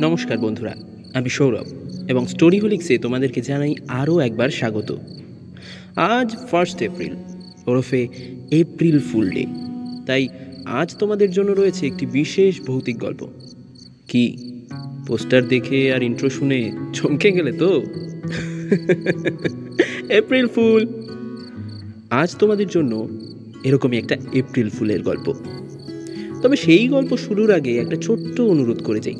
নমস্কার বন্ধুরা, আমি সৌরভ এবং স্টোরি হোলিক্সে তোমাদেরকে জানাই আরও একবার স্বাগত। আজ ফার্স্ট এপ্রিল ওরফে এপ্রিল ফুল ডে তাই আজ তোমাদের জন্য রয়েছে একটি বিশেষ ভৌতিক গল্প। কি, পোস্টার দেখে আর ইন্ট্রো শুনে চমকে গেলে তো? এপ্রিল ফুল আজ তোমাদের জন্য এরকমই একটা এপ্রিল ফুলের গল্প। তবে সেই গল্প শুরুর আগে একটা ছোট্ট অনুরোধ করে যাই।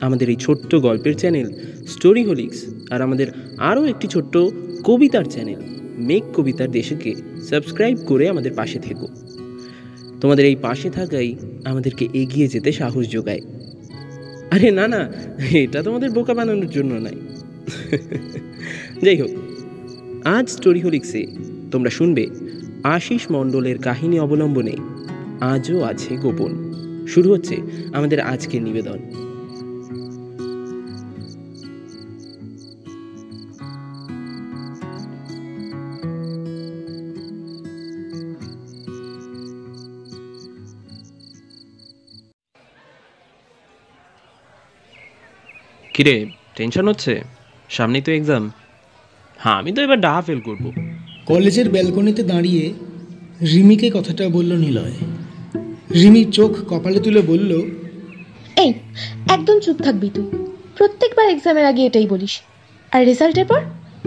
আমাদের এই ছোট্ট গল্পের চ্যানেল স্টোরি হোলিক্স আর আমাদের আরও একটি ছোট্ট কবিতার চ্যানেল মেক কবিতার দেশকে সাবস্ক্রাইব করে আমাদের পাশে থেকো। তোমাদের এই পাশে থাকাই আমাদেরকে এগিয়ে যেতে সাহস যোগায়। আরে না না, এটা তোমাদের বোকা বানানোর জন্য নয়। যাই হোক আজ স্টোরি হোলিক্সে তোমরা শুনবে আশিস মণ্ডলের কাহিনী অবলম্বনে আজও আছে গোপন। শুরু হচ্ছে আমাদের আজকের নিবেদন। কিরে টেনশন হচ্ছে? সামনেই তো এক্সাম হ্যাঁ আমি তো এবার ডাহা ফেল করব। কলেজের ব্যালকনিতে দাঁড়িয়ে রিমিকে কথাটা বলল নিলয়। রিমির চোখ কপালে তুলে বলল এই একদম চুপ থাকবি তুই। প্রত্যেকবার এক্সামের আগে এটাই বলিস। আর রেজাল্টের পর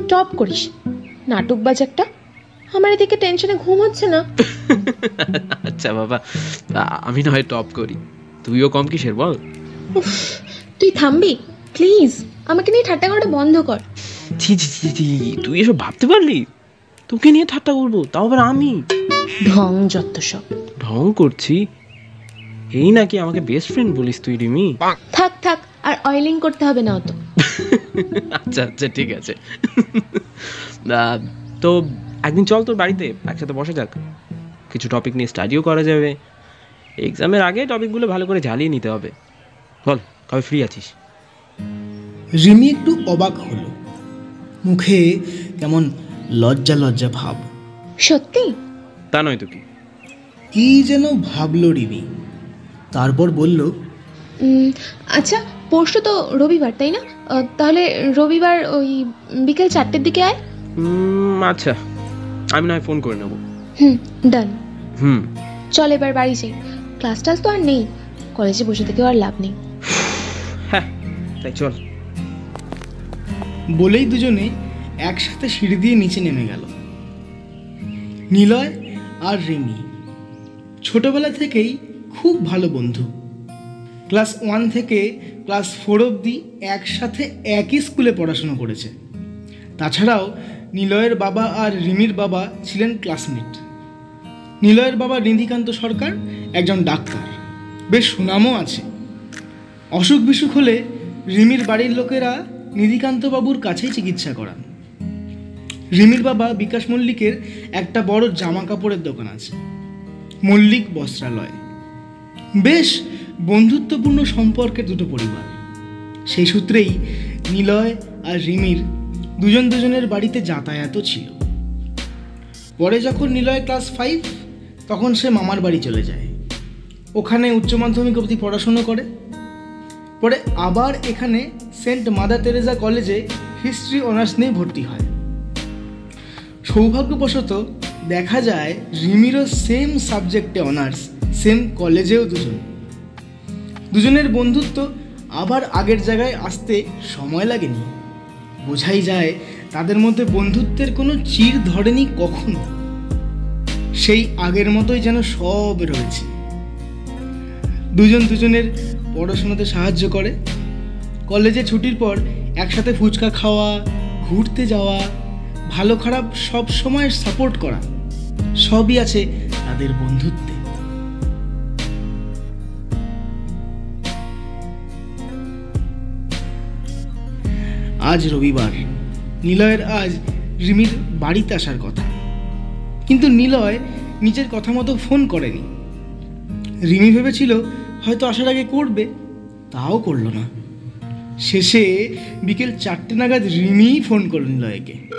টপ করিস। নাটকবাজ একটা। আমার এদিকে টেনশনে ঘুম হচ্ছে না। আচ্ছা বাবা আমি না হয় টপ করি। তুইও কম কিসের বল? উফ তুই থামবি? প্লিজ আমাকে নিয়ে ঠাট্টা করাটা বন্ধ কর। ছি ছি ছি তুই এসব ভাবতে পারলি? তোকে নিয়ে ঠাট্টা করব তাও আবার আমি? ঢং যত সব। ঢং করছি? এই নাকি আমাকে বেস্ট ফ্রেন্ড বলিস তুই রিমি? থাক থাক আর অয়েলিং করতে হবে না অত। আচ্ছা আচ্ছা ঠিক আছে। তো একদিন চল তোর বাড়িতে একসাথে বসা যাক। কিছু টপিক নিয়ে স্টাডিও করা যাবে। এক্সামের আগে টপিকগুলো ভালো করে ঝালিয়ে নিতে হবে। বল কবে ফ্রি আছিস? রিমি একটু অবাক হলো। মুখে কেমন লজ্জা লজ্জা ভাব। সত্যি? তা নয় তো কি? কি যেন ভাবলো রিমি। তারপর বলল আচ্ছা পরশু তো রবিবার তাই না? তাহলে রবিবার ওই বিকেল চারটের দিকে আয়। আচ্ছা আমি না হয় ফোন করে নেব। হুম ডান হুম। চল এবার বাড়ি যাই। ক্লাস টাস তো আর নেই কলেজে বসে থেকেও আর লাভ নেই। হ্যাঁ তাই চল। বলেই দুজনে একসাথে সিঁড়ি দিয়ে নিচে নেমে গেল। নিলয় আর রিমি ছোটবেলা থেকেই খুব ভালো বন্ধু। ক্লাস ওয়ান থেকে ক্লাস ফোর অবধি একসাথে একই স্কুলে পড়াশোনা করেছে। তাছাড়াও নিলয়ের বাবা আর রিমির বাবা ছিলেন ক্লাসমেট। নিলয়ের বাবা নিধিকান্ত সরকার, একজন ডাক্তার। বেশ সুনামও আছে। অসুখ বিসুখ হলে রিমির বাড়ির লোকেরা নিধিকান্ত বাবুর কাছেই চিকিৎসা করান। রিমির বাবা বিকাশ মল্লিকের একটা বড় জামা কাপড়ের দোকান আছে, মল্লিক বস্ত্রালয়। বেশ বন্ধুত্বপূর্ণ সম্পর্কের দুটো পরিবার। সেই সূত্রেই নিলয় আর রিমির দুজন দুজনের বাড়িতে যাতায়াতও ছিল। পরে যখন নিলয় ক্লাস ফাইভ, তখন সে মামার বাড়ি চলে যায়। ওখানে উচ্চ মাধ্যমিক অবধি পড়াশুনো করে। পরে আবার এখানে সেন্ট মাদার তেরেজা কলেজে হিস্ট্রি অনার্স নিয়ে ভর্তি হয়। সৌভাগ্যবশত দেখা যায় রিমিরও সেম সাবজেক্টে অনার্স সেম কলেজেও দুজন। দুজনের বন্ধুত্ব আবার আগের জায়গায় আসতে সময় লাগেনি। বোঝাই যায় তাদের মধ্যে বন্ধুত্বের কোনো চির ধরেনি কখনো। সেই আগের মতোই যেন সব রয়েছে। দুজন দুজনের পড়াশোনাতে সাহায্য করে। কলেজে ছুটির পর একসাথে ফুচকা খাওয়া, ঘুরতে যাওয়া ভালো খারাপ সব সময় সাপোর্ট করা। সবই আছে তাদের বন্ধুত্বে। আজ রবিবার। নিলয়ের আজ রিমির বাড়িতে আসার কথা। কিন্তু নিলয় নিজের কথা মতো ফোন করেনি। রিমি ভেবেছিল হয়তো আসার আগে করবে, তাও করল না। শেষে বিকেল চারটে নাগাদ রিমিই ফোন করল নিলয়কে।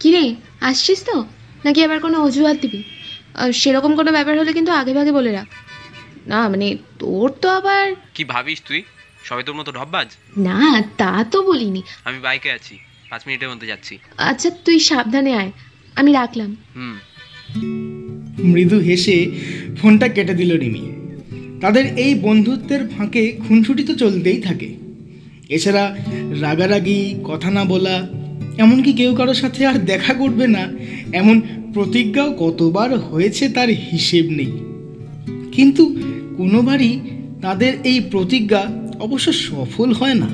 কিরে আসছিস তো? নাকি আবার কোনো অজুহাত দিবি? আর সেরকম কোনো ব্যাপার হলে কিন্তু আগে ভাগে বলে রাখ। না মানে তোর তো আবার কি ভাবিস তুই? সবাই তোর মতো ঢপবাজ না তা তো বলিনি। আমি বাইকে আছি পাঁচ মিনিটের মধ্যে যাচ্ছি। আচ্ছা তুই সাবধানে আয় আমি রাখলাম। হুম। মৃদু হেসে ফোনটা কেটে দিল রিমি। তাদের এই বন্ধুত্বের ফাঁকে খুনসুটি তো চলতেই থাকে। এছাড়া রাগারাগি, কথা না বলা, এমনকি কেউ কারোর সাথে আর দেখা করবে না, এমন প্রতিজ্ঞাও কতবার হয়েছে তার হিসেব নেই। কিন্তু কোনোবারই তাদের এই প্রতিজ্ঞা অবশ্য সফল হয় না।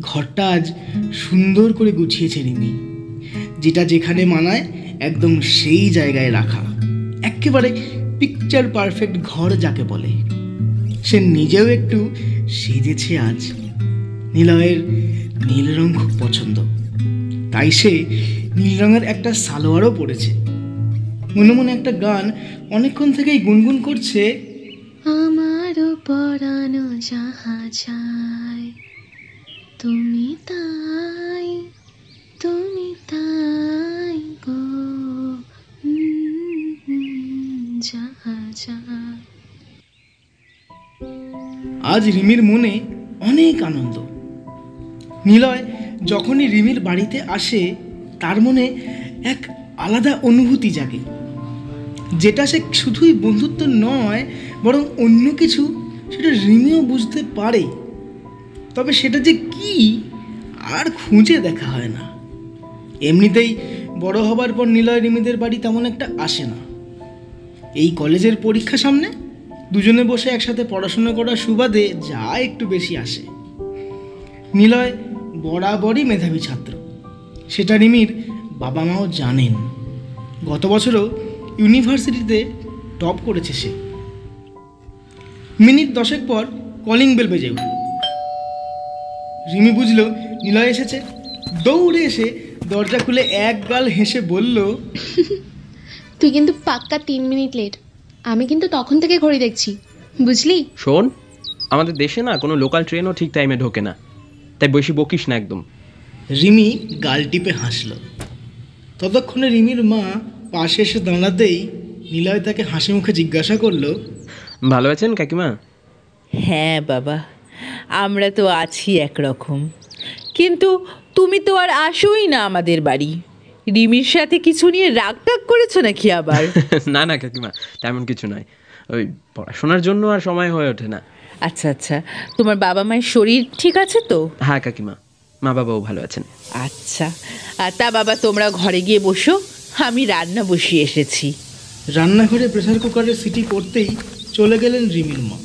ঘরটা আজ সুন্দর করে গুছিয়েছে রিমি। যেটা যেখানে মানায় একদম সেই জায়গায় রাখা। একেবারে পিকচার পারফেক্ট ঘর যাকে বলে। সে নিজেও একটু সেজেছে আজ। নিলয়ের নীল রং খুব পছন্দ। তাই সে নীল রঙের একটা সালোয়ারও পরেছে। মনে মনে একটা গান অনেকক্ষণ থেকেই গুনগুন করছে। আমার পরানো যাহা যায় তুমি তাই তুমি তাই গো উম, যাহা যায় আজ রিমির মনে অনেক আনন্দ। নিলয় যখনই রিমির বাড়িতে আসে, তার মনে এক আলাদা অনুভূতি জাগে। যেটা সে শুধুই বন্ধুত্ব নয়, বরং অন্য কিছু সেটা রিমিও বুঝতে পারে। তবে সেটা যে কি, আর খুঁজে দেখা হয় না। এমনিতেই বড় হবার পর নিলয় রিমিদের বাড়ি তেমন একটা আসে না। এই কলেজের পরীক্ষা সামনে? দুজনে বসে একসাথে পড়াশোনা করার সুবাদে যা একটু বেশি আসে। নিলয় বরাবরই মেধাবী ছাত্র। সেটা রিমির বাবা মাও জানেন। গত বছরও ইউনিভার্সিটিতে টপ করেছে সে। মিনিট দশেক পর কলিং বেল বেজে উঠল। রিমি বুঝল, নিলয় এসেছে। দৌড়ে এসে দরজা খুলে এক গাল হেসে বলল তুই কিন্তু পাক্কা তিন মিনিট লেট আমি কিন্তু তখন থেকে ঘড়ি দেখছি। বুঝলি? শোন আমাদের দেশে না কোনো লোকাল ট্রেনও ঠিক টাইমে ঢোকে না। তাই বেশি বকিস না একদম। রিমি গাল টিপে হাসল। ততক্ষণে রিমির মা পাশে এসে দাঁড়াতেই নিলয় তাকে হাসি মুখে জিজ্ঞাসা করল ভালো আছেন কাকিমা? হ্যাঁ বাবা আমরা তো আছি একরকম। কিন্তু তুমি তো আর আসোই না আমাদের বাড়ি। রিমির সাথে কিছু নিয়ে রাগ টাগ করেছ নাকি আবার? না না কাকিমা তেমন কিছু নয়। ওই পড়াশোনার জন্য আর সময় হয়ে ওঠে না। আচ্ছা আচ্ছা তোমার বাবা মায়ের শরীর ঠিক আছে তো? হ্যাঁ কাকিমা মা বাবাও ভালো আছেন। আচ্ছা আর তা বাবা তোমরা ঘরে গিয়ে বসো আমি রান্না বসিয়ে এসেছি। রান্নাঘরে প্রেসার কুকারের সিটি করতেই চলে গেলেন রিমির মা।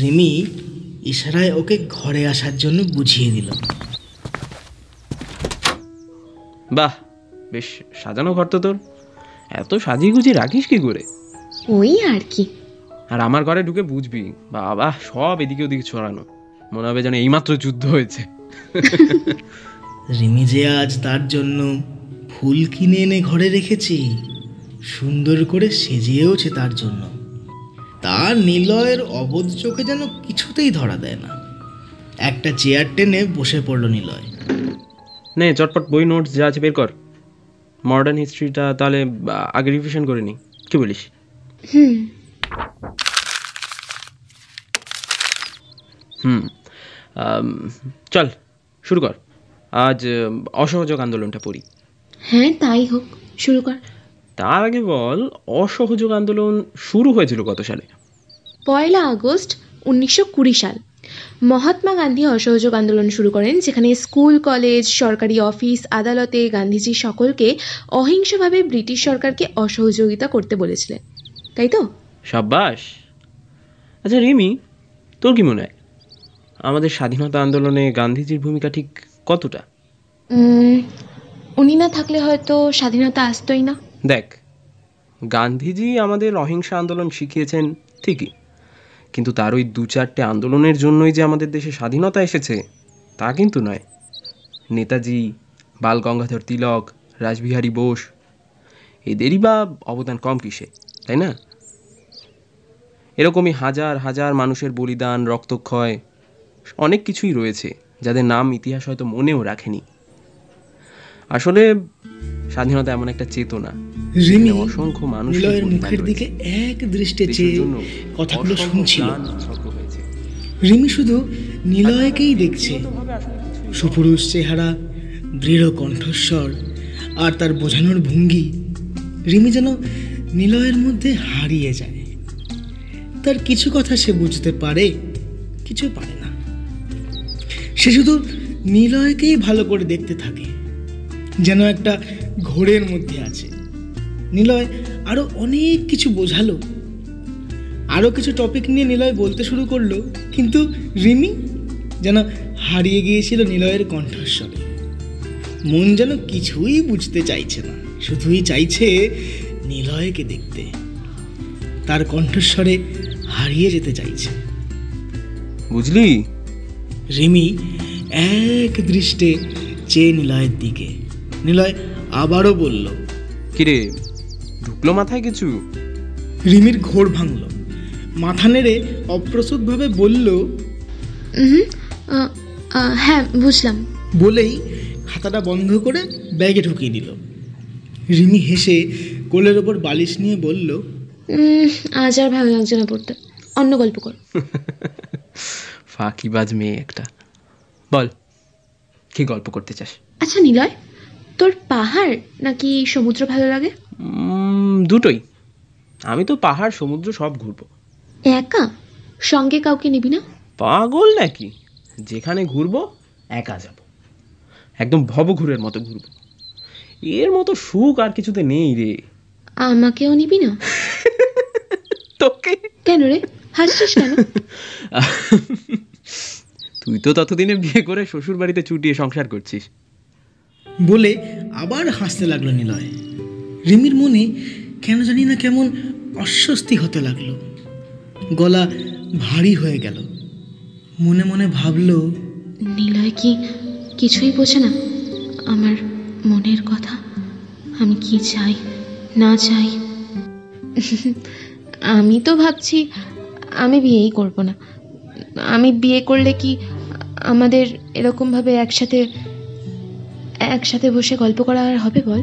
রিমি ইশারায় ওকে ঘরে আসার জন্য বুঝিয়ে দিল। বাহ বেশ সাজানো ঘর তো তোর। এত সাজিয়ে গুজিয়ে রাখিস কি করে? ওই আর কি। আর আমার ঘরে ঢুকে বুঝবি বাবা সব এদিকে ওদিকে ছড়ানো। মনে হবে যেন এইমাত্র যুদ্ধ হয়েছে। রিমি যে আজ তার জন্য ফুল কিনে এনে ঘরে রেখেছি সুন্দর করে সেজেওছে তার জন্য। তার নিলয়ের অবোধ চোখে যেন কিছুতেই ধরা দেয় না। একটা চেয়ার টেনে বসে পড়ল নিলয়। নে চটপট বই নোটস যা আছে বের কর। মডার্ন হিস্ট্রিটা তাহলে আগে রিভিশন করে নি। কি বলিস? হুম। হুম চল শুরু কর। আজ অসহযোগ আন্দোলনটা পড়ি। হ্যাঁ তাই হোক শুরু কর। তার আগে বল অসহযোগ আন্দোলন শুরু হয়েছিল কত সালে? পয়লা আগস্ট উনিশশো কুড়ি সাল। মহাত্মা গান্ধী অসহযোগ আন্দোলন শুরু করেন যেখানে স্কুল কলেজ সরকারি অফিস আদালতে গান্ধীজি সকলকে অহিংসভাবে ব্রিটিশ সরকারকে অসহযোগিতা করতে বলেছিলেন। তাই তো? সাব্বাস। আচ্ছা রিমি তোর কি মনে হয়? আমাদের স্বাধীনতা আন্দোলনে গান্ধীজির ভূমিকা ঠিক কতটা? উনি না থাকলে হয়তো স্বাধীনতা আসতোই না। দেখ গান্ধীজি আমাদের অহিংসা আন্দোলন শিখিয়েছেন ঠিকই। কিন্তু তার ওই দু চারটে আন্দোলনের জন্যই যে আমাদের দেশে স্বাধীনতা এসেছে, তা কিন্তু নয়। নেতাজি, বাল গঙ্গাধর তিলক, রাসবিহারী বোস, এদেরই বা অবদান কম কিসে, তাই না? এরকমই হাজার হাজার মানুষের বলিদান, রক্তক্ষয়, অনেক কিছুই রয়েছে, যাদের নাম ইতিহাস হয়তো মনেও রাখেনি। আসলে স্বাধীনতা এমন একটা চেতনা। রিমি অসংখ্য মানুষ মুখের দিকে এক দৃষ্টে চেয়ে কথাগুলো শুনছিল। রিমি শুধু নিলয়কেই দেখছে। সুপুরুষ চেহারা দৃঢ় কণ্ঠস্বর আর তার বোঝানোর ভঙ্গি। রিমি যেন নিলয়ের মধ্যে হারিয়ে যায়। তার কিছু কথা সে বুঝতে পারে কিছু পারে না। সে শুধু নিলয়কেই ভালো করে দেখতে থাকে। যেন একটা ঘোরের মধ্যে আছে। নিলয় আরও অনেক কিছু বোঝালো। আরও কিছু টপিক নিয়ে নিলয় বলতে শুরু করল কিন্তু রিমি যেন হারিয়ে গিয়েছিল নিলয়ের কণ্ঠস্বরে। মন যেন কিছুই বুঝতে চাইছে না শুধুই চাইছে নিলয়কে দেখতে। তার কণ্ঠস্বরে হারিয়ে যেতে চাইছে। বুঝলি? রিমি এক দৃষ্টে চেয়ে নিলয়ের দিকে। নিলয় আবারও বলল কিরে ঢুকলো মাথায় কিছু? রিমির ঘোর ভাঙল। মাথা নেড়ে অপ্রস্তুতভাবে বলল হ্যাঁ বুঝলাম। বলেই খাতাটা বন্ধ করে ব্যাগে ঢুকিয়ে দিল রিমি হেসে কোলের ওপর বালিশ নিয়ে বলল আজ আর ভালো লাগছে না পড়তে। অন্য গল্প কর। ফাঁকিবাজ মেয়ে একটা। বল কি গল্প করতে চাস? আচ্ছা নিলয়। তোর পাহাড় নাকি সমুদ্র ভালো লাগে? দুটোই। আমি তো পাহাড় সমুদ্র সব ঘুরবো। একা? সঙ্গে কাউকে নিবি না? পাগল নাকি? যেখানে ঘুরবো একা যাব। একদম ভবঘুরের মতো ঘুরবো। এর মতো সুখ আর কিছুতে নেই রে। আমাকেও নিবি না? তোকে? কেন রে? হাসছিস কেন? তুই তো ততদিনে বিয়ে করে শ্বশুর বাড়িতে চুটিয়ে সংসার করছিস। বলে আবার হাসতে লাগল নিলয়। রিমির মনে কেন জানি না কেমন অস্বস্তি হতে লাগল। গলা ভারী হয়ে গেল। মনে মনে ভাবলো, নিলয় কি কিছুই বোঝে না? আমার মনের কথা? আমি কি চাই, না চাই? আমি তো ভাবছি, আমি বিয়েই করব না। আমি বিয়ে করলে কি আমাদের এরকমভাবে একসাথে একসাথে বসে গল্প করা আর হবে বল?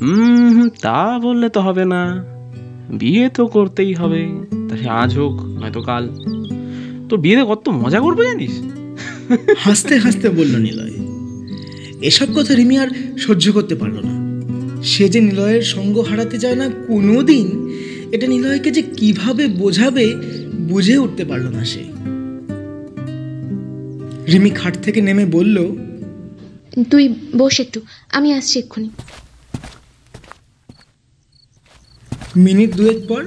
হুম তা বললে তো হবে না। বিয়ে তো করতেই হবে। তা সে আজ হোক নয়তো কাল। তো বিয়েতে কত মজা করবে জানিস? হাসতে হাসতে বলল নিলয় এসব কথা রিমি আর সহ্য করতে পারল না। সে যে নিলয়ের সঙ্গ হারাতে চায় না কোনো দিন এটা নিলয়কে যে কীভাবে বোঝাবে বুঝে উঠতে পারল না সে। রিমি খাট থেকে নেমে বলল তুই বস একটু আমি আসছি এক্ষুনি। মিনিট দুয়েক পর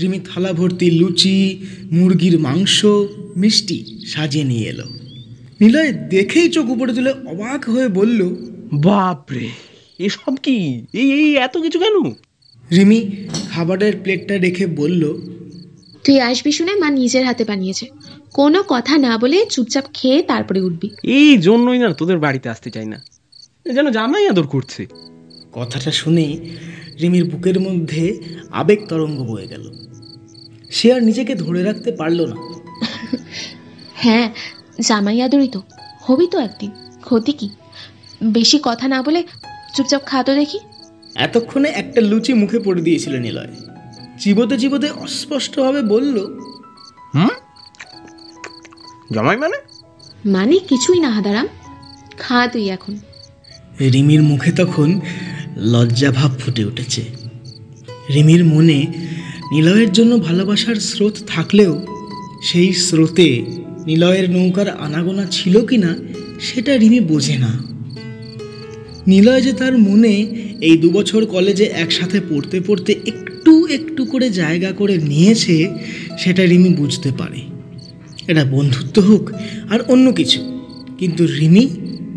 রিমি থালা ভর্তি লুচি মুরগির মাংস মিষ্টি সাজিয়ে নিয়ে এলো। নিলয় দেখেই চোখ উপরে তুলে অবাক হয়ে বলল বাপরে এসব কি? এই এই এত কিছু কেন? রিমি খাবারের প্লেটটা রেখে বলল তুই আসবি শুনে মা নিজের হাতে বানিয়েছে। কোনো কথা না বলে চুপচাপ খেয়ে তারপরে উঠবি। এই জন্যই না তোদের বাড়িতে আসতে চাই না। যেন জামাই আদর করছে। কথাটা শুনে রিমির বুকের মধ্যে আবেগ তরঙ্গ বয়ে গেল। সে আর নিজেকে ধরে রাখতে পারল না। হ্যাঁ জামাই আদরই তো। হবি তো একদিন। ক্ষতি কি? বেশি কথা না বলে চুপচাপ খা তো দেখি। এতক্ষণে একটা লুচি মুখে পড়ে দিয়েছিল নিলয়। চিবোতে চিবোতে অস্পষ্টভাবে বলল হুম? জামাই মানে? মানে কিছুই না হাদারাম। খা তুই এখন। রিমির মুখে তখন লজ্জাভাব ফুটে উঠেছে। রিমির মনে নিলয়ের জন্য ভালোবাসার স্রোত থাকলেও সেই স্রোতে নিলয়ের নৌকার আনাগোনা ছিল কি না সেটা রিমি বোঝে না। নিলয় যে তার মনে এই দুবছর কলেজে একসাথে পড়তে পড়তে একটু একটু করে জায়গা করে নিয়েছে সেটা রিমি বুঝতে পারে। এটা বন্ধুত্ব হোক আর অন্য কিছু। কিন্তু রিমি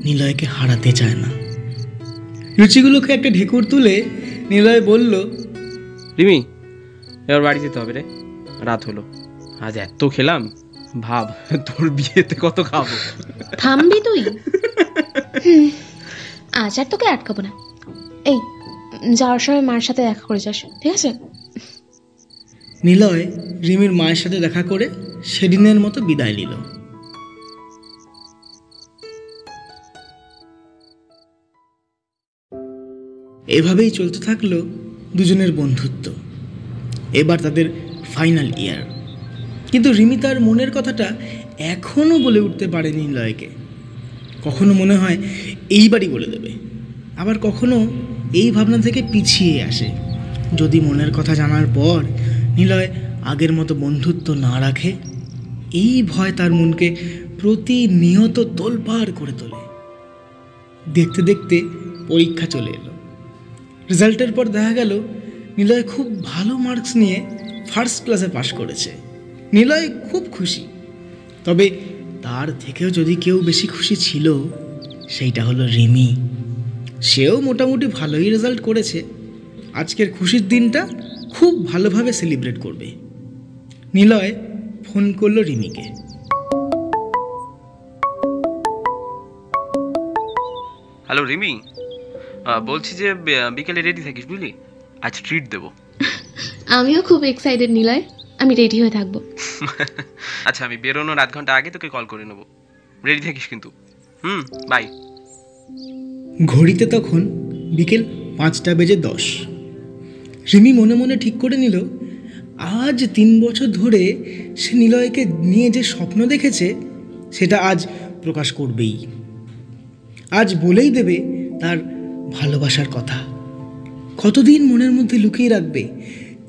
নিলয়কে হারাতে চায় না। রুচিগুলোকে একটা ঢেকুর তুলে নিলয় বলল রিমি এবার বাড়ি যেতে হবে রে। রাত হলো। আজ এত খেলাম ভাব তোর বিয়েতে কত খাব? থামবি তুই? আজ আর তোকে আটকাবো না। এই যাওয়ার সময় মার সাথে দেখা করে যাস ঠিক আছে? নিলয় রিমির মায়ের সাথে দেখা করে সেদিনের মতো বিদায় নিল। এভাবেই চলতে থাকল দুজনের বন্ধুত্ব। এবার তাদের ফাইনাল ইয়ার কিন্তু রিমি তার মনের কথাটা এখনও বলে উঠতে পারেনি লয়কে। কখনো মনে হয় এইবারই বলে দেবে। আবার কখনো এই ভাবনা থেকে পিছিয়ে আসে। যদি মনের কথা জানার পর নিলয় আগের মতো বন্ধুত্ব না রাখে এই ভয় তার মনকে প্রতিনিয়ত তোলপাড় করে তোলে। দেখতে দেখতে পরীক্ষা চলে এলো। রেজাল্টের পর দেখা গেল, নিলয় খুব ভালো মার্কস নিয়ে ফার্স্ট ক্লাসে পাশ করেছে। নিলয় খুব খুশি। তবে তার থেকেও যদি কেউ বেশি খুশি ছিল, সেইটা হলো রিমি। সেও মোটামুটি ভালোই রেজাল্ট করেছে। আজকের খুশির দিনটা খুব ভালোভাবে সেলিব্রেট করবে। নিলয় ফোন করল রিমিকে। হ্যালো রিমি। বলছি যে বিকেলে রেডি থাকিস বুঝলি? আজ ট্রিট দেবো। আমিও খুব এক্সাইটেড নিলয়। আমি রেডি হয়ে থাকব। আচ্ছা আমি বেরোনোর আধ ঘণ্টা আগে তোকে কল করে নেব। রেডি থাকিস কিন্তু। হুম বাই ঘড়িতে তখন বিকেল পাঁচটা বেজে দশ। রিমি মনে মনে ঠিক করে নিল আজ তিন বছর ধরে সে নিলয়কে নিয়ে যে স্বপ্ন দেখেছে, সেটা আজ প্রকাশ করবেই। আজ বলেই দেবে তার ভালোবাসার কথা। কতদিন মনের মধ্যে লুকিয়ে রাখবে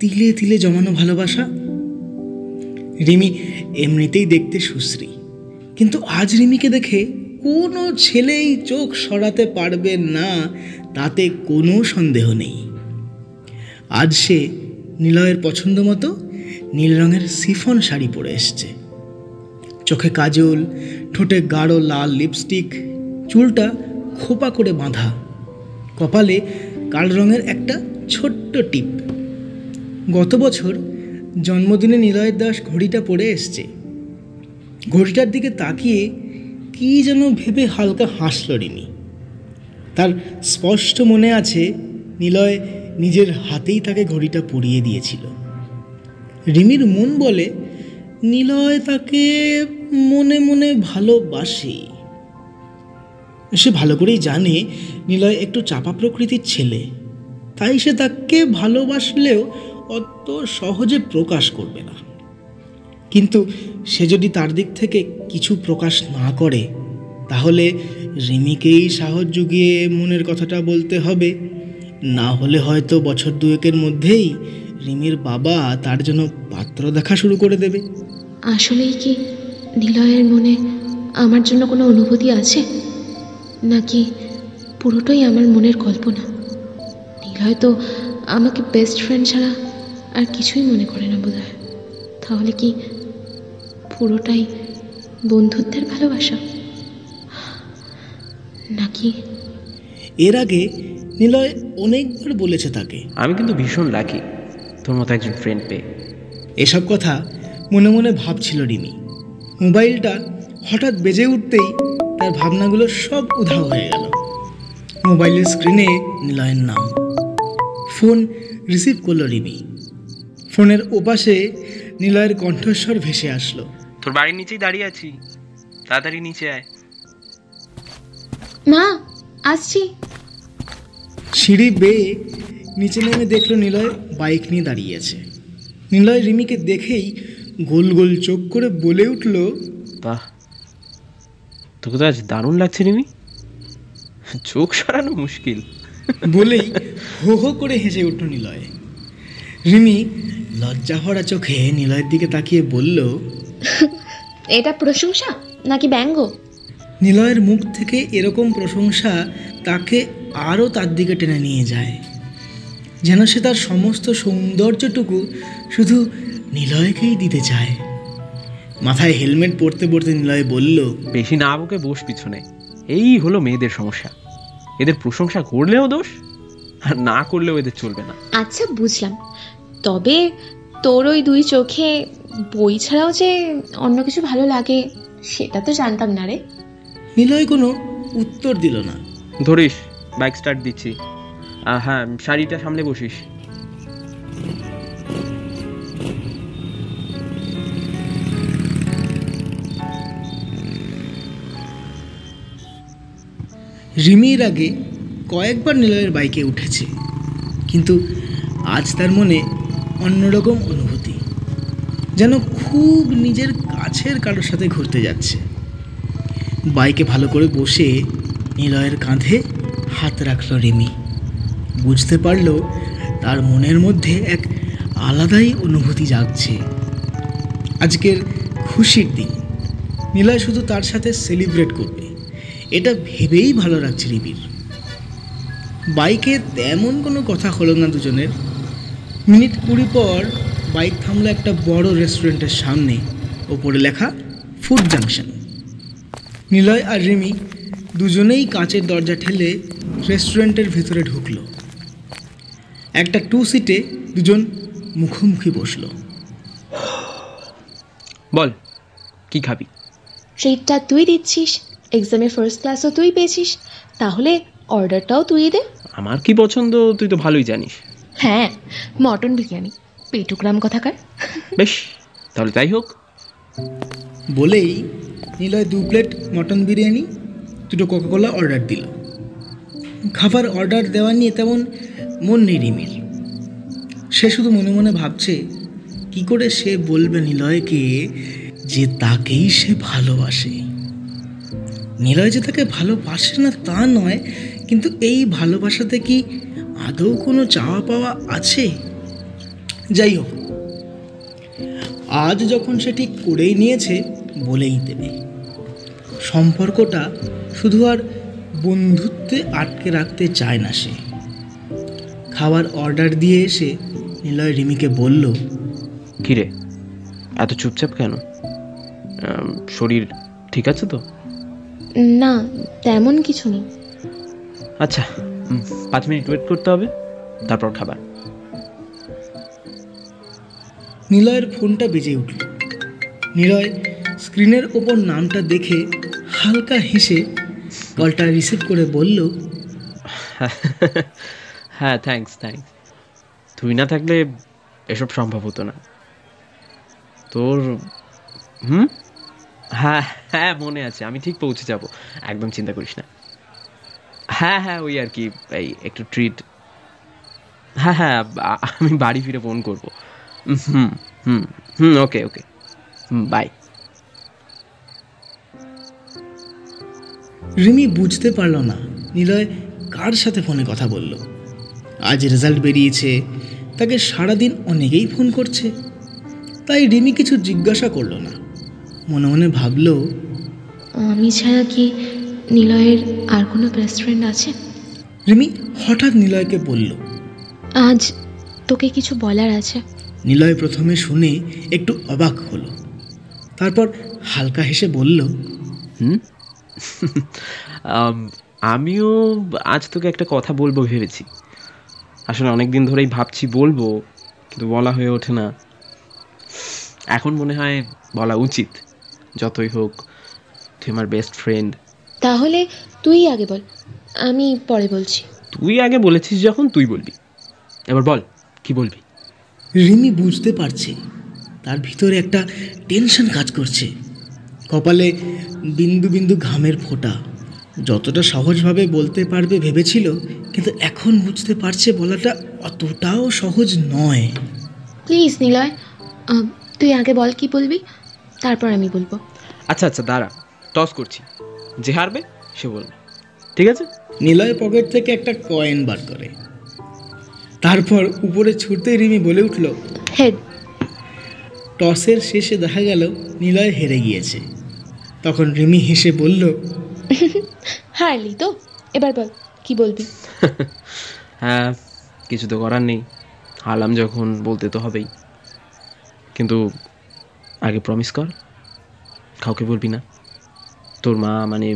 তিলে তিলে জমানো ভালোবাসা? রিমি এমনিতেই দেখতে সুশ্রী, কিন্তু আজ রিমিকে দেখে কোনো ছেলেই চোখ সরাতে পারবে না, তাতে কোনো সন্দেহ নেই। আজ সে নিলয়ের পছন্দ মতো নীল রঙের সিফন শাড়ি পরে এসছে। চোখে কাজল, ঠোঁটে গাঢ় লাল লিপস্টিক চুলটা খোপা করে বাঁধা। কপালে কাল রঙের একটা ছোট্ট টিপ। গত বছর জন্মদিনে নিলয়ের দাস ঘড়িটা পরে এসছে। ঘড়িটার দিকে তাকিয়ে কী যেন ভেবে হালকা হাসল রিনি তার স্পষ্ট মনে আছে, নিলয় নিজের হাতেই তাকে ঘড়িটা পরিয়ে দিয়েছিল। রিমির মন বলে, নিলয় তাকে মনে মনে ভালোবাসে। সে ভালো করেই জানে নিলয় একটু চাপা প্রকৃতির ছেলে। তাই সে তাকে ভালোবাসলেও অত সহজে প্রকাশ করবে না। কিন্তু সে যদি তার দিক থেকে কিছু প্রকাশ না করে, তাহলে রিমিকেই সাহস জুগিয়ে মনের কথাটা বলতে হবে। না হলে হয়তো বছর দুয়েকের মধ্যেই রিমির বাবা তার জন্য পাত্র দেখা শুরু করে দেবে। আসলেই কি নিলয়ের মনে আমার জন্য কোনো অনুভূতি আছে? নাকি পুরোটাই আমার মনের কল্পনা? নিলয় তো আমাকে বেস্ট ফ্রেন্ড ছাড়া আর কিছুই মনে করে না বোধ তাহলে কি পুরোটাই বন্ধুত্বের ভালোবাসা? নাকি এর আগে নিলয় অনেকবার বলেছে তাকে। আমি কিন্তু ভীষণ লাকি তোর মতো একজন ফ্রেন্ড পেয়ে। এসব কথা মনে মনে ভাবছিল রিমি। মোবাইলটা হঠাৎ বেজে উঠতেই তার ভাবনাগুলো সব উধাও হয়ে গেল। মোবাইলের স্ক্রিনে নিলয়ের নাম। ফোন রিসিভ করল রিমি। ফোনের ওপাশে নিলয়ের কণ্ঠস্বর ভেসে আসলো। তোর বাড়ির নিচেই দাঁড়িয়ে আছি। তাড়াতাড়ি নিচে আয়। মা আসছি। সিঁড়ি বেয়ে নিচে নেমে দেখল নিলয় বাইক নিয়ে দাঁড়িয়ে আছে। নিলয় রিমিকে দেখেই গোল গোল চোখ করে বলে উঠল বাহ তোকে তো আজ দারুণ লাগছে রিমি। চোখ সরানো মুশকিল। বলেই হো হো করে হেসে উঠল নিলয়। রিমি লজ্জা ভরা চোখে নিলয়ের দিকে তাকিয়ে বলল এটা প্রশংসা নাকি ব্যঙ্গ? নিলয়ের মুখ থেকে এরকম প্রশংসা তাকে আরও তার দিকে টেনে নিয়ে যায়। যেন সে তার সমস্ত সৌন্দর্যটুকু শুধু নিলয়কেই দিতে চায়। মাথায় হেলমেট পরতে পরতে নিলয় বলল বেশি না বকে বস পিছনে। এই হলো মেয়েদের সমস্যা। এদের প্রশংসা করলেও দোষ আর না করলেও এদের চলবে না। আচ্ছা বুঝলাম। তবে তোর ওই দুই চোখে বই ছাড়াও যে অন্য কিছু ভালো লাগে সেটা তো জানতাম না রে। নিলয় কোনো উত্তর দিল না। ধরিস বাইক স্টার্ট দিচ্ছি। হ্যাঁ শাড়িটা সামনে বসিস। রিমির আগে কয়েকবার নিলয়ের বাইকে উঠেছে, কিন্তু আজ তার মনে অন্যরকম অনুভূতি, যেন খুব নিজের কাছের কারোর সাথে ঘুরতে যাচ্ছে। বাইকে ভালো করে বসে নিলয়ের কাঁধে হাত রাখল রিমি। বুঝতে পারল তার মনের মধ্যে এক আলাদাই অনুভূতি জাগছে। আজকের খুশির দিন। নিলয় শুধু তার সাথে সেলিব্রেট করবে। এটা ভেবেই ভালো লাগছে রিমির। বাইকে তেমন কোনো কথা হলো না দুজনের। মিনিট কুড়ি পর বাইক থামলো একটা বড় রেস্টুরেন্টের সামনে। ওপরে লেখা, ফুড জাংশন। নিলয় আর রিমি দুজনেই কাঁচের দরজা ঠেলে রেস্টুরেন্টের ভেতরে ঢুকলো। একটা টু সিটে দুজন মুখোমুখি বসল। বল কি খাবি? ট্রিটটা তুই দিচ্ছিস এক্সামে ফার্স্ট ক্লাসও তুই পেয়েছিস তাহলে অর্ডারটাও তুই দে। আমার কি পছন্দ তুই তো ভালোই জানিস। হ্যাঁ মটন বিরিয়ানি পেটুগ্রাম কথাকার। বেশ তাহলে তাই হোক। বলেই নিলয় দু প্লেট মটন বিরিয়ানি দুটো কোকাকোলা অর্ডার দিল। খাবার অর্ডার দেওয়া নিয়ে তেমন মন নেই রিমির। সে শুধু মনে মনে ভাবছে, কি করে সে বলবে নিলয়কে যে তাকেই সে ভালোবাসে? নিলয় যে তাকে ভালোবাসে না তা নয়, কিন্তু এই ভালোবাসাতে কি আদৌ কোনো চাওয়া পাওয়া আছে? যাই হোক, আজ যখন সে ঠিক করেই নিয়েছে, বলেই দেবে। সম্পর্কটা শুধু আর বন্ধুত্বে আটকে রাখতে চায় না সে। খাবার অর্ডার দিয়ে এসে নিলয় রিমিকে বলল কিরে এত চুপচাপ কেন? শরীর ঠিক আছে তো? না তেমন কিছু নেই। আচ্ছা পাঁচ মিনিট ওয়েট করতে হবে তারপর খাবার। নিলয়ের ফোনটা বেজে উঠল। নিলয় স্ক্রিনের ওপর নামটা দেখে হালকা হেসে কলটা রিসিভ করে বলল হ্যাঁ থ্যাঙ্কস থ্যাঙ্কস তুই না থাকলে এসব সম্ভব হতো না। তোর, হুম? হ্যাঁ হ্যাঁ মনে আছে, আমি ঠিক পৌঁছে যাব। একদম চিন্তা করিস না। হ্যাঁ হ্যাঁ ওই আর কি, এই একটু ট্রিট হ্যাঁ হ্যাঁ আমি বাড়ি ফিরে ফোন করব। হুম হুম হুম ওকে ওকে বাই রিমি বুঝতে পারল না। নিলয় কার সাথে ফোনে কথা বলল? আজ রেজাল্ট বেরিয়েছে। তাকে সারাদিন অনেকেই ফোন করছে। তাই রিমি কিছু জিজ্ঞাসা করল না। মনে মনে ভাবলো আমি ছাড়া কি নিলয়ের আর কোনো বেস্ট ফ্রেন্ড আছে? রিমি হঠাৎ নিলয়কে বলল আজ তোকে কিছু বলার আছে। নিলয় প্রথমে শুনে একটু অবাক হলো। তারপর হালকা হেসে বলল হুম? আমিও আজ তোকে একটা কথা বলব ভেবেছি। আসলে অনেক দিন ধরেই ভাবছি বলব কিন্তু বলা হয়ে ওঠে না। এখন মনে হয় বলা উচিত যতই হোক তুই আমার বেস্ট ফ্রেন্ড তাহলে তুই আগে বল আমি পরে বলছি। তুই আগে বলেছিস যখন তুই বলবি। এবার বল কি বলবি? রিমি বুঝতে পারছে তার ভিতরে একটা টেনশন কাজ করছে। কপালে বিন্দু বিন্দু ঘামের ফোঁটা। যতটা সহজভাবে বলতে পারবে ভেবেছিল কিন্তু এখন বুঝতে পারছে বলাটা অতটাও সহজ নয়। প্লিজ নিলয় তুই আগে বল কি বলবি তারপর আমি বলব। আচ্ছা আচ্ছা দাঁড়া টস করছি। যে হারবে সে বলবে। ঠিক আছে? নিলয় পকেট থেকে একটা কয়েন বার করে। তারপর উপরে ছুটতে রিমি বলে উঠল হেড টসের শেষে দেখা গেল নিলয় হেরে গিয়েছে। তখন রিমি হেসে বলল হারলি তো। এবার বল কি বলবি? হ্যাঁ কিছু তো করার নেই। হারলাম যখন বলতে তো হবেই। কিন্তু আগে প্রমিস কর কাউকে বলবি না। তোর মা মানে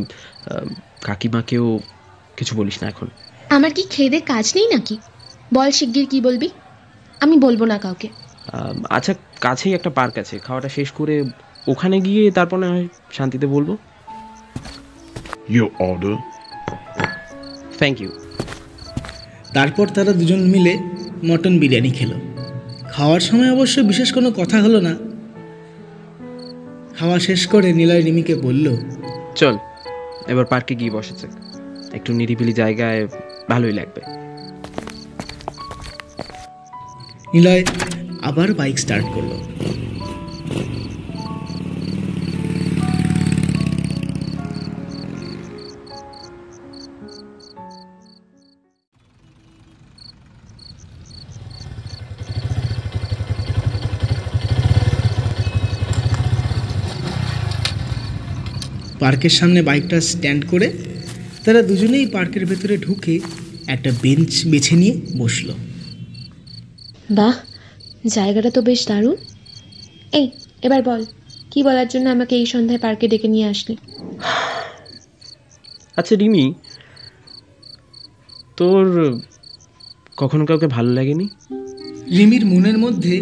কাকিমাকেও কিছু বলিস না এখন। আমার কি খেয়ে কাজ নেই নাকি? বল শিগগির কি বলবি। আমি বলব না কাউকে। আচ্ছা কাছেই একটা পার্ক আছে। খাওয়াটা শেষ করে ওখানে গিয়ে তারপর না হয় শান্তিতে বলব। Your order. থ্যাংক ইউ তারপর তারা দুজন মিলে মটন বিরিয়ানি খেলো। খাওয়ার সময় অবশ্য বিশেষ কোনো কথা হলো না। খাওয়া শেষ করে নিলয় রিমিকে বলল চল এবার পার্কে গিয়ে বসেছে। একটু নিরিবিলি জায়গায় ভালোই লাগবে। নিলয় আবার বাইক স্টার্ট করল। পার্কের সামনে বাইকটা স্ট্যান্ড করে তারা দুজনেই পার্কের ভেতরে ঢুকে একটা বেঞ্চ বেছে নিয়ে বসল। বাহ জায়গাটা তো বেশ দারুণ। এই এবার বল কি বলার জন্য আমাকে এই সন্ধ্যায় পার্কে ডেকে নিয়ে আসলি? আচ্ছা রিমি তোর কখনো কাউকে ভালো লাগেনি? রিমির মনের মধ্যে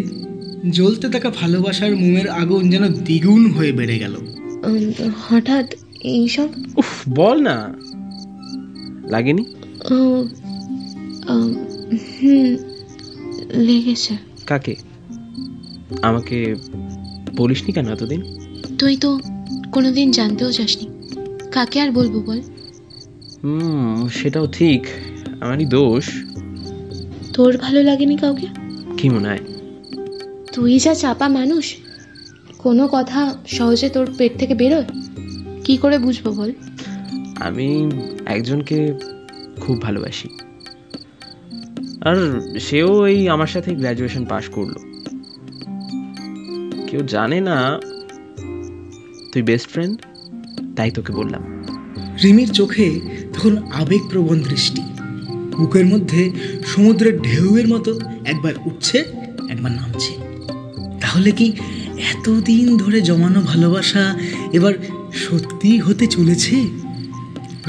জ্বলতে থাকা ভালোবাসার মোমের আগুন যেন দ্বিগুণ হয়ে বেড়ে গেল। হঠাৎ এইসব? উফ বল না। লাগেনি? উম, হুম লেগেছে। কাকে? আমাকে বলিসনি কেন এতদিন? তুই তো কোনোদিন জানতেও চাসনি। কাকে আর বলব বল? হুম সেটাও ঠিক। আমারই দোষ। তোর ভালো লাগেনি কাউকে? কি মনে হয়? তুই যা চাপা মানুষ কোনো কথা সহজে তোর পেট থেকে বেরোয়? কি করে বুঝব বল? আমি একজনকে খুব ভালোবাসি। আর সেও এই আমার সাথে গ্র্যাজুয়েশন পাশ করল। কেউ জানে না তুই বেস্ট ফ্রেন্ড তাই তোকে বললাম। রিমির চোখে তখন আবেগপ্রবণ দৃষ্টি। বুকের মধ্যে সমুদ্রের ঢেউয়ের মতো একবার উঠছে একবার নামছে। তাহলে কি এতদিন ধরে জমানো ভালোবাসা এবার সত্যি হতে চলেছে?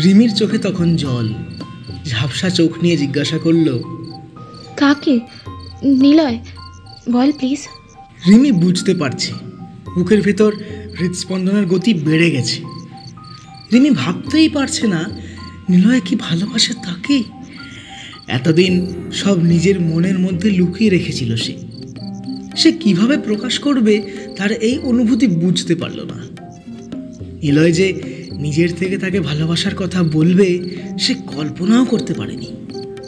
রিমির চোখে তখন জল। ঝাপসা চোখ নিয়ে জিজ্ঞাসা করল কাকে? নিলয় বল প্লিজ। রিমি বুঝতে পারছে। বুকের ভেতর হৃদস্পন্দনের গতি বেড়ে গেছে। রিমি ভাবতেই পারছে না নিলয় কি ভালোবাসে তাকে? এতদিন সব নিজের মনের মধ্যে লুকিয়ে রেখেছিল সে। সে কীভাবে প্রকাশ করবে তার এই অনুভূতি বুঝতে পারল না। নিলয় যে নিজের থেকে তাকে ভালোবাসার কথা বলবে সে কল্পনাও করতে পারেনি।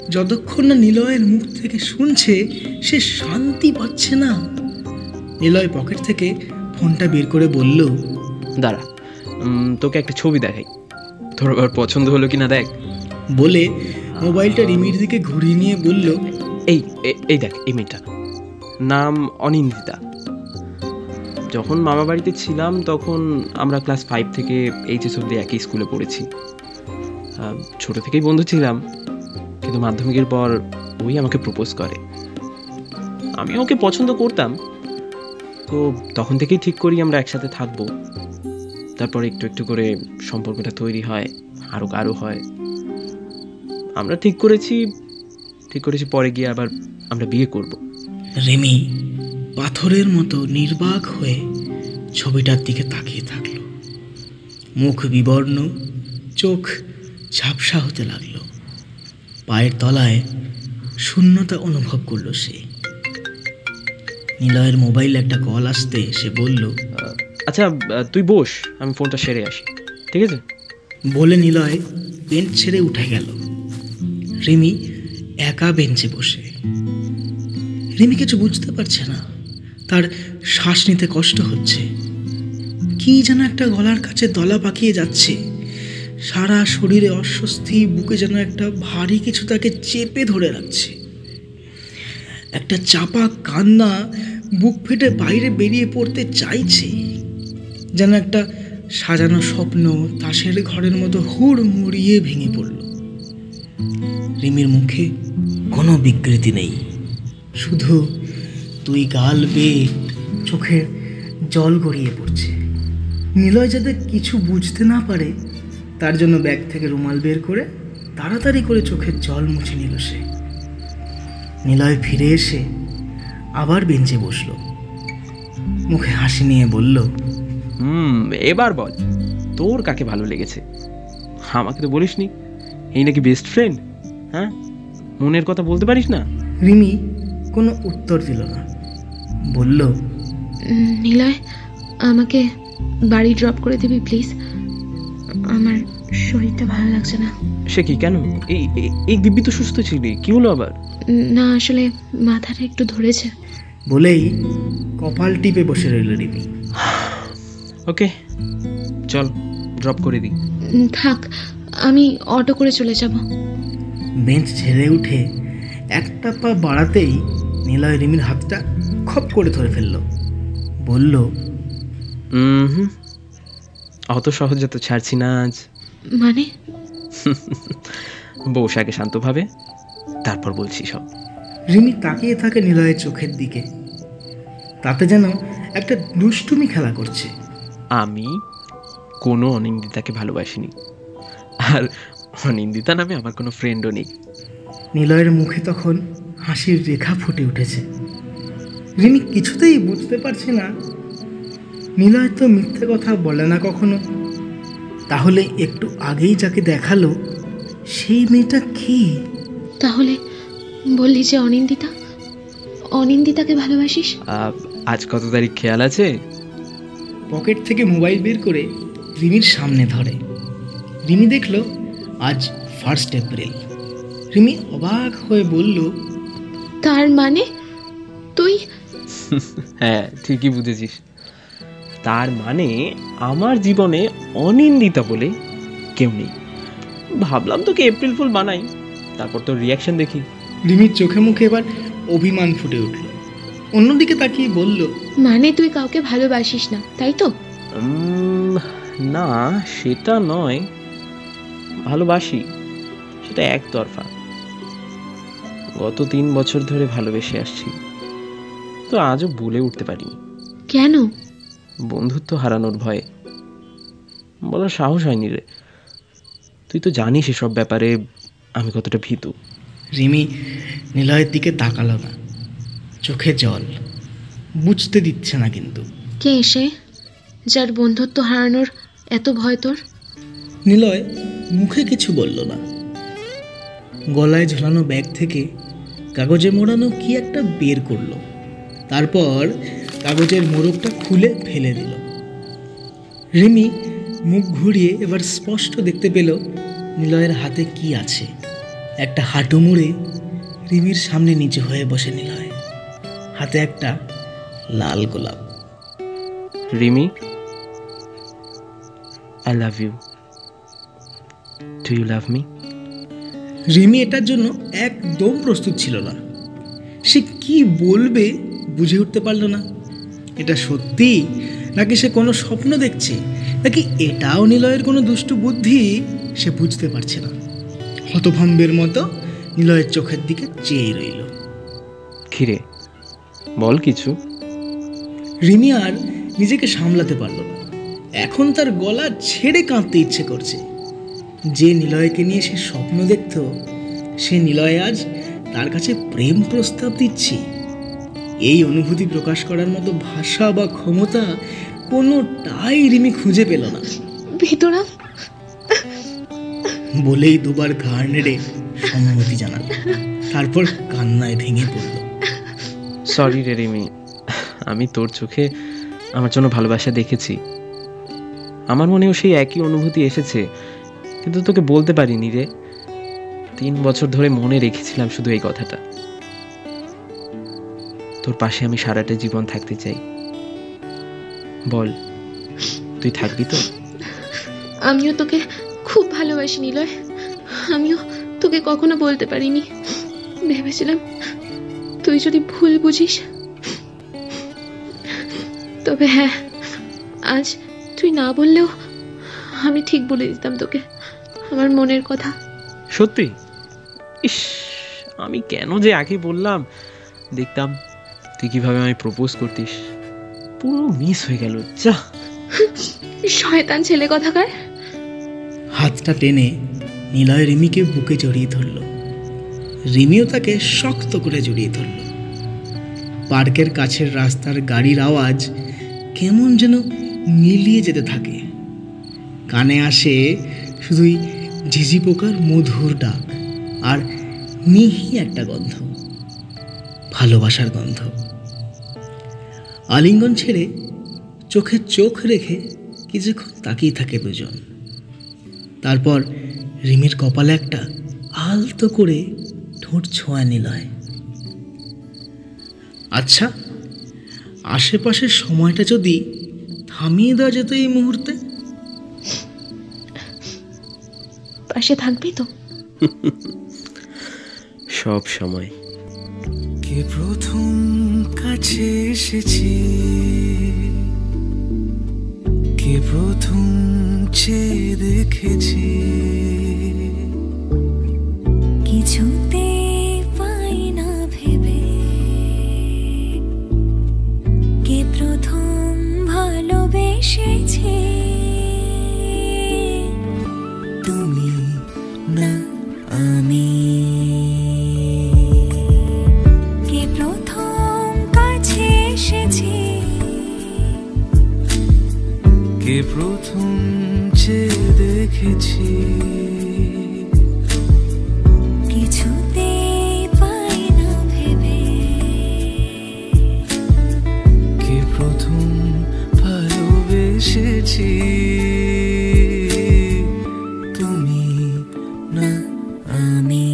যতক্ষণ না নিলয়ের মুখ থেকে শুনছে সে শান্তি পাচ্ছে না। নিলয় পকেট থেকে ফোনটা বের করে বলল দাঁড়া তোকে একটা ছবি দেখাই। তোর আবার পছন্দ হলো কি না দেখ। বলে মোবাইলটা রিমির দিকে ঘুরিয়ে নিয়ে বলল এই এই দেখ এই মেয়েটা। নাম অনিন্দিতা। যখন মামা বাড়িতে ছিলাম, তখন আমরা ক্লাস ফাইভ থেকে এইচএস অব্দি একই স্কুলে পড়েছি। ছোট থেকেই বন্ধু ছিলাম, কিন্তু মাধ্যমিকের পর ওই আমাকে প্রপোজ করে। আমি ওকে পছন্দ করতাম, তো তখন থেকেই ঠিক করি আমরা একসাথে থাকব। তারপর একটু একটু করে সম্পর্কটা তৈরি হয় আরও গাঢ় হয়। আমরা ঠিক করেছি ঠিক করেছি, পরে গিয়ে আবার আমরা বিয়ে করব। রিমি পাথরের মতো নির্বাক হয়ে ছবিটার দিকে তাকিয়ে থাকল। মুখ বিবর্ণ চোখ ঝাপসা হতে লাগল। পায়ের তলায় শূন্যতা অনুভব করল সে। নিলয়ের মোবাইল একটা কল আসতে সে বলল আচ্ছা তুই বস আমি ফোনটা সেরে আসি। ঠিক আছে? বলে নিলয় বেঞ্চ ছেড়ে উঠে গেল। রিমি একা বেঞ্চে বসে। রিমি কিছু বুঝতে পারছে না। তার শ্বাস নিতে কষ্ট হচ্ছে। কি যেন একটা গলার কাছে দলা পাকিয়ে যাচ্ছে। সারা শরীরে অস্বস্তি, বুকে যেন একটা ভারী কিছু তাকে চেপে ধরে রাখছে। একটা চাপা কান্না বুক ফেটে বাইরে বেরিয়ে পড়তে চাইছে। যেন একটা সাজানো স্বপ্ন তাসের ঘরের মতো হুড় মুড়িয়ে ভেঙে পড়ল। রিমির মুখে কোনো বিকৃতি নেই। শুধু তুই গাল বেয়ে চোখের জল গড়িয়ে পড়ছে। নিলয় যাতে কিছু বুঝতে না পারে তার জন্য ব্যাগ থেকে রুমাল বের করে তাড়াতাড়ি করে চোখের জল মুছে নিল সে। নিলয় ফিরে এসে আবার বেঞ্চে বসল। মুখে হাসি নিয়ে বলল হুম এবার বল তোর কাকে ভালো লেগেছে? আমাকে তো বলিসনি এই নাকি বেস্ট ফ্রেন্ড হ্যাঁ? মনের কথা বলতে পারিস না? রিমি কোনো উত্তর দিল না। বলল নিলয় আমাকে বাড়ি ড্রপ করে দিবি প্লিজ আমার শরীরটা ভালো লাগছে না। সে কি কেন? এই এই- দিব্যি তো সুস্থ ছিলি কি হলো আবার? না আসলে মাথাটা একটু ধরেছে। বলেই কপাল টিপে বসে রইল রিমি। ওকে চল ড্রপ করে দিই। থাক আমি অটো করে চলে যাব। বেঞ্চ ছেড়ে উঠে একটা পা বাড়াতেই নিলয় রিমির হাতটা খপ করে ধরে ফেলল। বলল হুম অত সহজে তো ছাড়ছি না আজ। মানে? বসে আগে শান্তভাবে তারপর বলছি সব। রিমি তাকিয়ে থাকে নিলয়ের চোখের দিকে। তাতে যেন একটা দুষ্টুমি খেলা করছে। আমি কোনো অনিন্দিতাকে ভালোবাসিনি। আর অনিন্দিতা নামে আমার কোনো ফ্রেন্ডও নেই। নিলয়ের মুখে তখন হাসির রেখা ফুটে উঠেছে। রিমি কিছুতেই বুঝতে পারছে না। নিলয় তো মিথ্যে কথা বলে না কখনো। তাহলে একটু আগেই যাকে দেখাল সেই মেয়েটা কে? তাহলে বললি যে অনিন্দিতা? অনিন্দিতাকে ভালোবাসিস? আজ কত তারিখ খেয়াল আছে? পকেট থেকে মোবাইল বের করে রিমির সামনে ধরে। রিমি দেখল আজ ফার্স্ট এপ্রিল রিমি অবাক হয়ে বলল তার মানে? তুই? হ্যাঁ ঠিকই বুঝেছিস। তার মানে আমার জীবনে অনিন্দিতা বলে কেউ নেই। ভাবলাম তোকে এপ্রিল ফুল বানাই তারপর তোর রিয়াকশন দেখি। রিমির চোখে মুখে এবার অভিমান ফুটে উঠল। অন্যদিকে তাকিয়ে বলল মানে তুই কাউকে ভালোবাসিস না তাই তো? না সেটা নয়। ভালোবাসি সেটা একতরফা। গত তিন বছর ধরে ভালোবেসে আসছি। তো আজও বলে উঠতে পারিনি। কেন? বন্ধুত্ব হারানোর ভয়ে। বলার সাহস হয়নি রে। তুই তো জানিস এসব ব্যাপারে আমি কতটা ভীতু। রিমি নিলয়ের দিকে তাকালো না। চোখে জল। বুঝতে দিচ্ছে না কিন্তু। কে এসে? যার বন্ধুত্ব হারানোর এত ভয় তোর? নিলয় মুখে কিছু বলল না। গলায় ঝোলানো ব্যাগ থেকে কাগজে মোড়ানো কি একটা বের করল? তারপর কাগজের মোড়কটা খুলে ফেলে দিল। রিমি মুখ ঘুরিয়ে এবার স্পষ্ট দেখতে পেল নিলয়ের হাতে কি আছে। একটা হাঁটু মুড়ে রিমির সামনে নিচে হয়ে বসে নিলয়। হাতে একটা লাল গোলাপ। Rimi I love you do you love me Rimi এটার জন্য একদম প্রস্তুত ছিল না। সে কি বলবে বুঝে উঠতে পারল না। এটা সত্যি? নাকি সে কোনো স্বপ্ন দেখছে? নাকি এটাও নিলয়ের কোনো দুষ্টু বুদ্ধি? সে বুঝতে পারছে না। হতভম্বের মতো নিলয়ের চোখের দিকে চেয়ে রইল। খিরে বল কিছু। রিমি আর নিজেকে সামলাতে পারল না। এখন তার গলা ছেড়ে কাঁদতে ইচ্ছে করছে। যে নিলয়কে নিয়ে সে স্বপ্ন দেখত সে নিলয় আজ তার কাছে প্রেম প্রস্তাব দিচ্ছে। এই অনুভূতি প্রকাশ করার মতো ভাষা বা ক্ষমতা কোনোটাই রিমি খুঁজে পেল না। ভিতরাম বলেই দুবার ঘাড় নেড়ে সম্মতি জানাল। তারপর কান্নায় ভেঙে পড়ল। সরি রে রিমি আমি তোর চোখে আমার জন্য ভালোবাসা দেখেছি। আমার মনেও সেই একই অনুভূতি এসেছে কিন্তু তোকে বলতে পারিনি রে। তিন বছর ধরে মনে রেখেছিলাম শুধু এই কথাটা। তোর পাশে আমি সারাটা জীবন থাকতে চাই। বল, তুই থাকবি তো? আমিও তোকে খুব ভালোবাসি, নিলয়। আমিও তোকে কখনো বলতে পারিনি। ভেবেছিলাম তুই যদি ভুল বুঝিস, তবে হ্যাঁ আজ তুই না বললেও আমি ঠিক বলে দিতাম তোকে। আমার মনের কথা। সত্যি? ইস আমি কেন যে আগে বললাম? দেখতাম তুই কীভাবে আমি প্রপোজ করতিস। পুরো মিস হয়ে গেল যা। শয়তান ছেলে কথাকার। হাতটা টেনে নিলয় রিমিকে বুকে জড়িয়ে ধরল। রিমিও তাকে শক্ত করে জড়িয়ে ধরল। পার্কের কাছের রাস্তার গাড়ির আওয়াজ কেমন যেন মিলিয়ে যেতে থাকে। কানে আসে শুধুই ঝিঝি পোকার মধুর ডাক আর মিহি একটা গন্ধ, ভালোবাসার গন্ধ। আলিঙ্গন ছেড়ে চোখে চোখ রেখে কিছুক্ষণ তাকিয়ে থাকে দুজন। তারপর রিমির কপালে একটা আলতো করে ঠোঁট ছোঁয়া নিলয় আচ্ছা আশেপাশের সময়টা যদি থামিয়ে দেওয়া যেত এই মুহূর্তে? পাশে থাকবি তো? সব সময়। কে প্রথম কাছে এসেছি? কে প্রথম চেয়ে দেখেছি? দেখেছি। পাই না ভেবে। কে প্রথম ভালোবেসেছি? তুমি না আমি।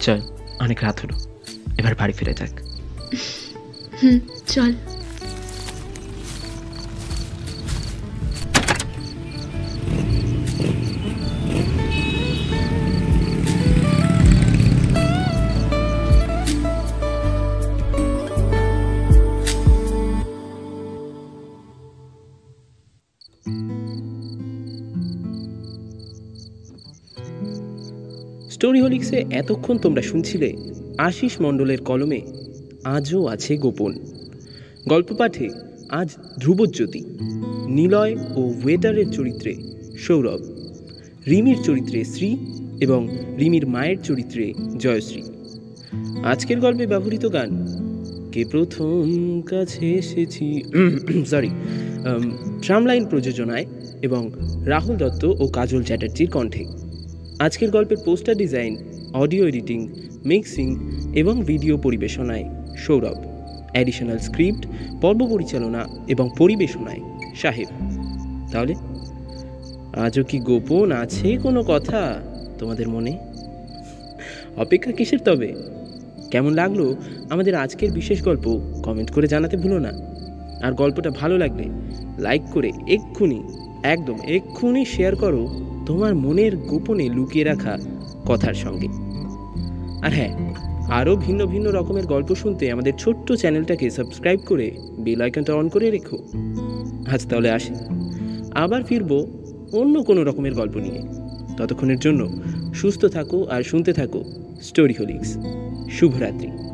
চল অনেক রাত হলো। এবার বাড়ি ফিরে যাক। হুম চল। স্টোরি এতক্ষণ তোমরা শুনছিলে আশিস মণ্ডলের কলমে, আজও আছে গোপন। গল্প পাঠে আজ ধ্রুবজ্যোতি, নিলয় ও ওয়েটারের চরিত্রে সৌরভ, রিমির চরিত্রে শ্রী এবং রিমির মায়ের চরিত্রে জয়শ্রী। আজকের গল্পে ব্যবহৃত গান, কে প্রথম কাছে এসেছি? সরি ট্রামলাইন প্রযোজনায় এবং রাহুল দত্ত ও কাজল চ্যাটার্জির কণ্ঠে। আজকের গল্পের poster design audio editing, mixing এবং ভিডিও পরিবেশনায়। সৌরভ অ্যাডিশনাল স্ক্রিপ্ট পর্ব পরিচালনা এবং পরিবেশনায়। সাহেব, তাহলে? আজও কি গোপন আছে কোনো কথা তোমাদের মনে? অপেক্ষা কিসের তবে? কেমন লাগল আমাদের আজকের বিশেষ গল্প? কমেন্ট করে জানাতে ভুলো না। আর গল্পটা ভালো লাগলে লাইক করে এক্ষুনি, একদম এক্ষুনি শেয়ার করো তোমার মনের গোপনে লুকিয়ে রাখা কথার সঙ্গে। আর হ্যাঁ আরও ভিন্ন ভিন্ন রকমের গল্প শুনতে আমাদের ছোট্ট চ্যানেলটাকে সাবস্ক্রাইব করে বেল আইকনটা অন করে রেখো। আজ তাহলে আসি। আবার ফিরবো অন্য কোনো রকমের গল্প নিয়ে। ততক্ষণের জন্য সুস্থ থাকো আর শুনতে থাকো স্টোরি হোলিক্স শুভরাত্রি।